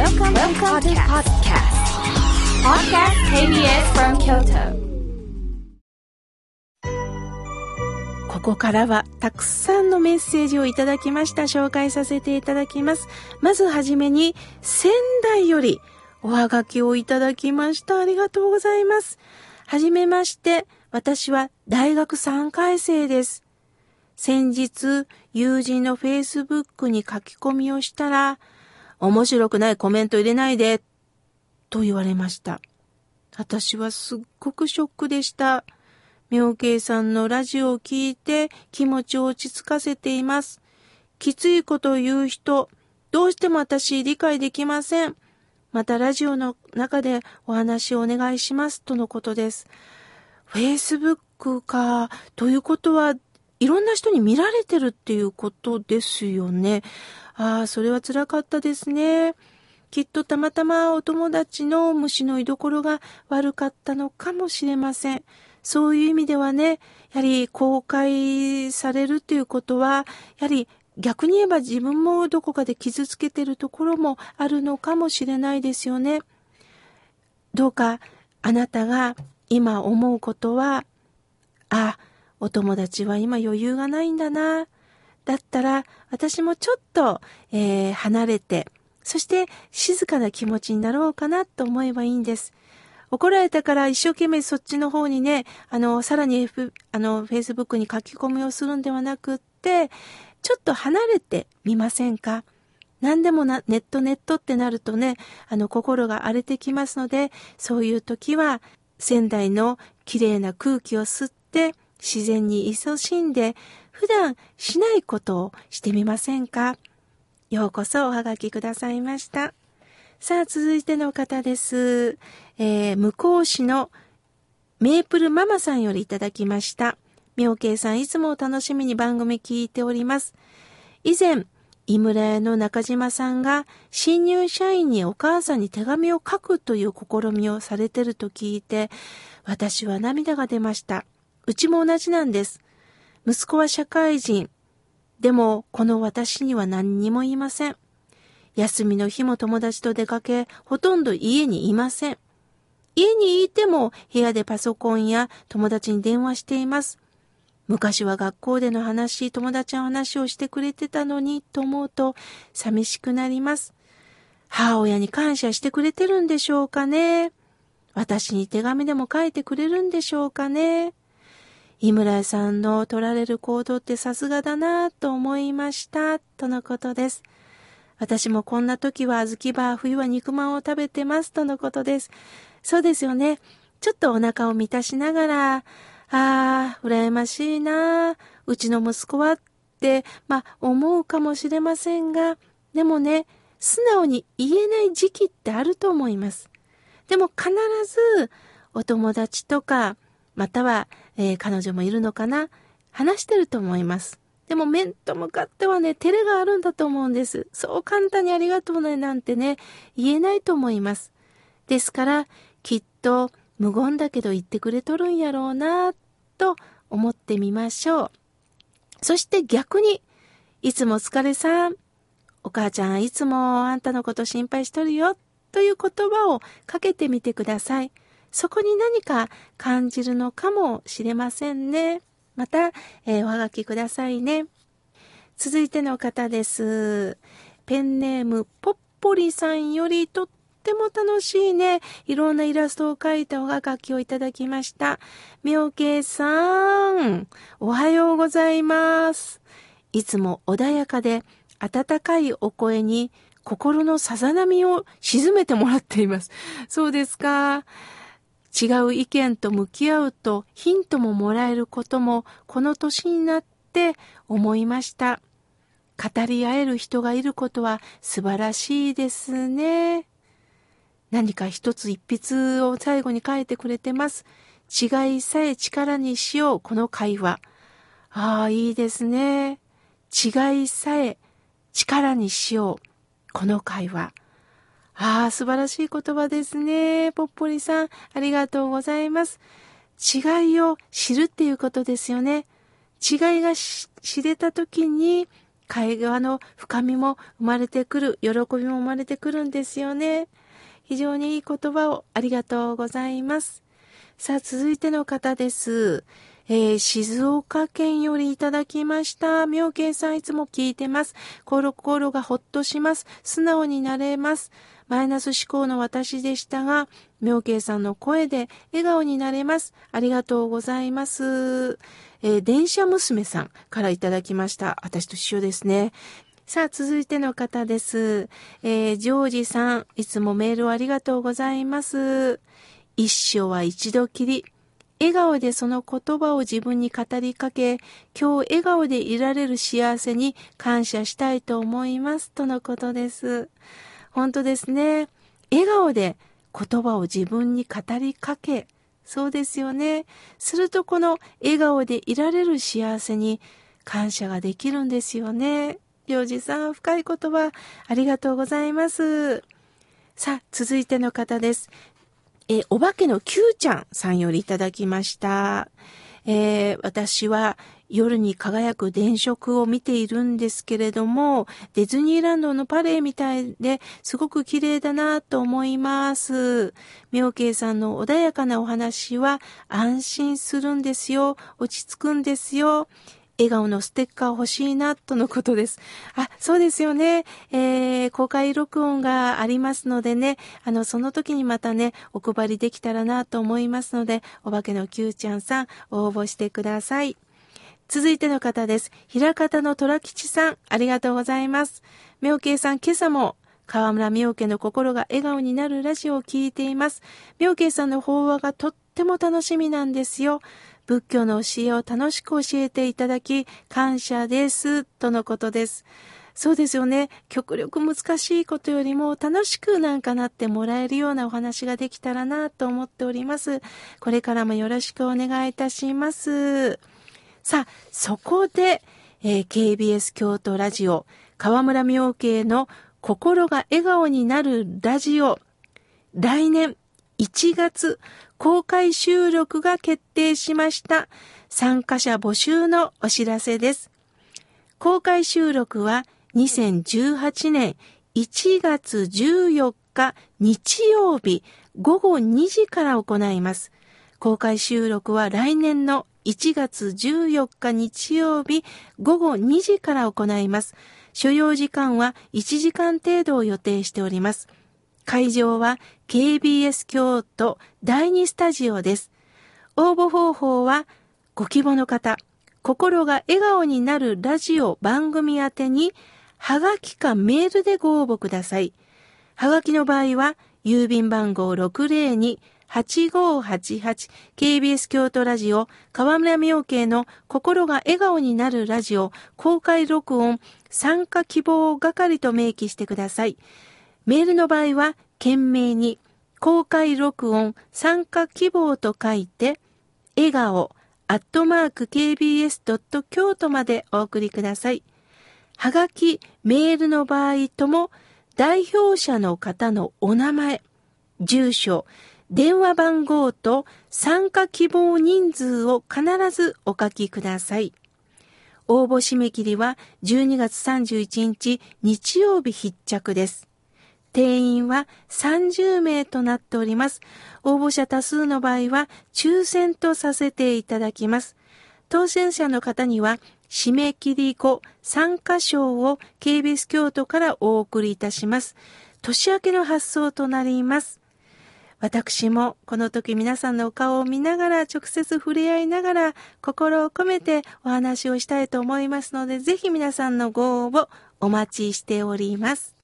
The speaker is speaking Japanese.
Welcome, Welcome to podcast. Podcast KBS from Kyoto. ここからはたくさんのメッセージをいただきました。紹介させていただきます。まずはじめに仙台よりおはがきをいただきました。ありがとうございます。はじめまして、私は大学3回生です。先日、友人の Facebook に書き込みをしたら、面白くないコメント入れないで、と言われました。私はすっごくショックでした。妙慶さんのラジオを聞いて気持ちを落ち着かせています。きついことを言う人、どうしても私理解できません。またラジオの中でお話をお願いしますとのことです。Facebook か、ということは、いろんな人に見られてるっていうことですよね。ああ、それは辛かったですね。きっとたまたまお友達の虫の居所が悪かったのかもしれません。そういう意味ではね、やはり公開されるっていうことは、やはり逆に言えば自分もどこかで傷つけてるところもあるのかもしれないですよね。どうかあなたが今思うことは、あ、お友達は今余裕がないんだな。だったら私もちょっと、えー、離れて、そして静かな気持ちになろうかなと思えばいいんです。怒られたから一生懸命そっちの方にね、あの、さらに、F、あの、Facebook に書き込みをするんではなくって、ちょっと離れてみませんか？何でもな、ネットネットってなるとね、あの、心が荒れてきますので、そういう時は、仙台の綺麗な空気を吸って、自然に勤しんで、普段しないことをしてみませんか？ようこそおはがきくださいました。さあ、続いての方です。えー、向こう市のメープルママさんよりいただきました。妙慶さん、いつも楽しみに番組聞いております。以前、井村屋の中島さんが新入社員にお母さんに手紙を書くという試みをされてると聞いて、私は涙が出ました。うちも同じなんです。息子は社会人。でも、この私には何にも言いません。休みの日も友達と出かけ、ほとんど家にいません。家にいても部屋でパソコンや友達に電話しています。昔は学校での話、友達の話をしてくれてたのにと思うと寂しくなります。母親に感謝してくれてるんでしょうかね。私に手紙でも書いてくれるんでしょうかね。井村屋さんの取られる行動ってさすがだなと思いました、とのことです。私もこんな時は小豆バー、冬は肉まんを食べてます、とのことです。そうですよね。ちょっとお腹を満たしながら、ああ、羨ましいなうちの息子はって、まあ、思うかもしれませんが、でもね、素直に言えない時期ってあると思います。でも必ず、お友達とか、または、えー、彼女もいるのかな？話してると思います。でも面と向かってはね、照れがあるんだと思うんです。そう簡単にありがとうねなんてね、言えないと思います。ですから、きっと無言だけど言ってくれとるんやろうな、と思ってみましょう。そして逆に、いつもお疲れさん。お母ちゃんいつもあんたのこと心配しとるよ、という言葉をかけてみてください。そこに何か感じるのかもしれませんね。また、えー、おはがきくださいね。続いての方です。ペンネームポッポリさんよりとっても楽しいね。いろんなイラストを描いたおはがきをいただきました。妙慶さん、おはようございます。いつも穏やかで温かいお声に心のさざ波を沈めてもらっています。そうですか。違う意見と向き合うとヒントももらえることもこの年になって思いました。語り合える人がいることは素晴らしいですね。何か一つ一筆を最後に書いてくれてます。違いさえ力にしよう、この会話。ああ、いいですね。違いさえ力にしよう、この会話。ああ、素晴らしい言葉ですね。ぽっぽりさん、ありがとうございます。違いを知るっていうことですよね。違いが知れた時に会話の深みも生まれてくる、喜びも生まれてくるんですよね。非常にいい言葉をありがとうございます。さあ、続いての方です。えー、静岡県よりいただきました。妙慶さんいつも聞いてます。心心がほっとします。素直になれます。マイナス思考の私でしたが、妙慶さんの声で笑顔になれます。ありがとうございます。えー、電車娘さんからいただきました。私と一緒ですね。さあ、続いての方です。えー、ジョージさん、いつもメールをありがとうございます。一生は一度きり。笑顔でその言葉を自分に語りかけ、今日笑顔でいられる幸せに感謝したいと思います。とのことです。本当ですね。笑顔で言葉を自分に語りかけ、そうですよね。するとこの笑顔でいられる幸せに感謝ができるんですよね。りょうじさん、深い言葉ありがとうございます。さあ、続いての方です。えお化けの Q ちゃんさんよりいただきました。えー、私は夜に輝く電飾を見ているんですけれども、ディズニーランドのパレーみたいですごく綺麗だなと思います。妙慶さんの穏やかなお話は安心するんですよ。落ち着くんですよ。笑顔のステッカー欲しいな、とのことです。あ、そうですよね。えー、公開録音がありますのでね、あの、その時にまたね、お配りできたらなと思いますので、お化けの Q ちゃんさん、応募してください。続いての方です。平方の虎吉さん、ありがとうございます。妙慶さん、今朝も河村妙慶の心が笑顔になるラジオを聞いています。妙慶さんの法話がとっても楽しみなんですよ。仏教の教えを楽しく教えていただき、感謝です、とのことです。そうですよね。極力難しいことよりも楽しくなんかなってもらえるようなお話ができたらなと思っております。これからもよろしくお願いいたします。さあ、そこで、えー、KBS 京都ラジオ、河村明慶の心が笑顔になるラジオ、来年1月公開収録が決定しました。参加者募集のお知らせです。公開収録は2018年1月14日日曜日午後2時から行います。公開収録は来年の1月14日日曜日午後2時から行います。所要時間は1時間程度を予定しております。会場は KBS 京都第2スタジオです。応募方法はご希望の方、心が笑顔になるラジオ番組宛てに、はがきかメールでご応募ください。はがきの場合は、郵便番号602-8588 KBS 京都ラジオ河村明慶の心が笑顔になるラジオ公開録音参加希望係と明記してください。メールの場合は、懸命に公開録音参加希望と書いて、笑顔、アットマーク kbs. 京都までお送りください。はがき、メールの場合とも、代表者の方のお名前、住所、電話番号と参加希望人数を必ずお書きください。応募締め切りは12月31日日曜日必着です。定員は30名となっております。応募者多数の場合は抽選とさせていただきます。当選者の方には締め切り後参加賞を KBS 京都からお送りいたします。年明けの発送となります。私もこの時皆さんのお顔を見ながら直接触れ合いながら心を込めてお話をしたいと思いますのでぜひ皆さんのご応募お待ちしております。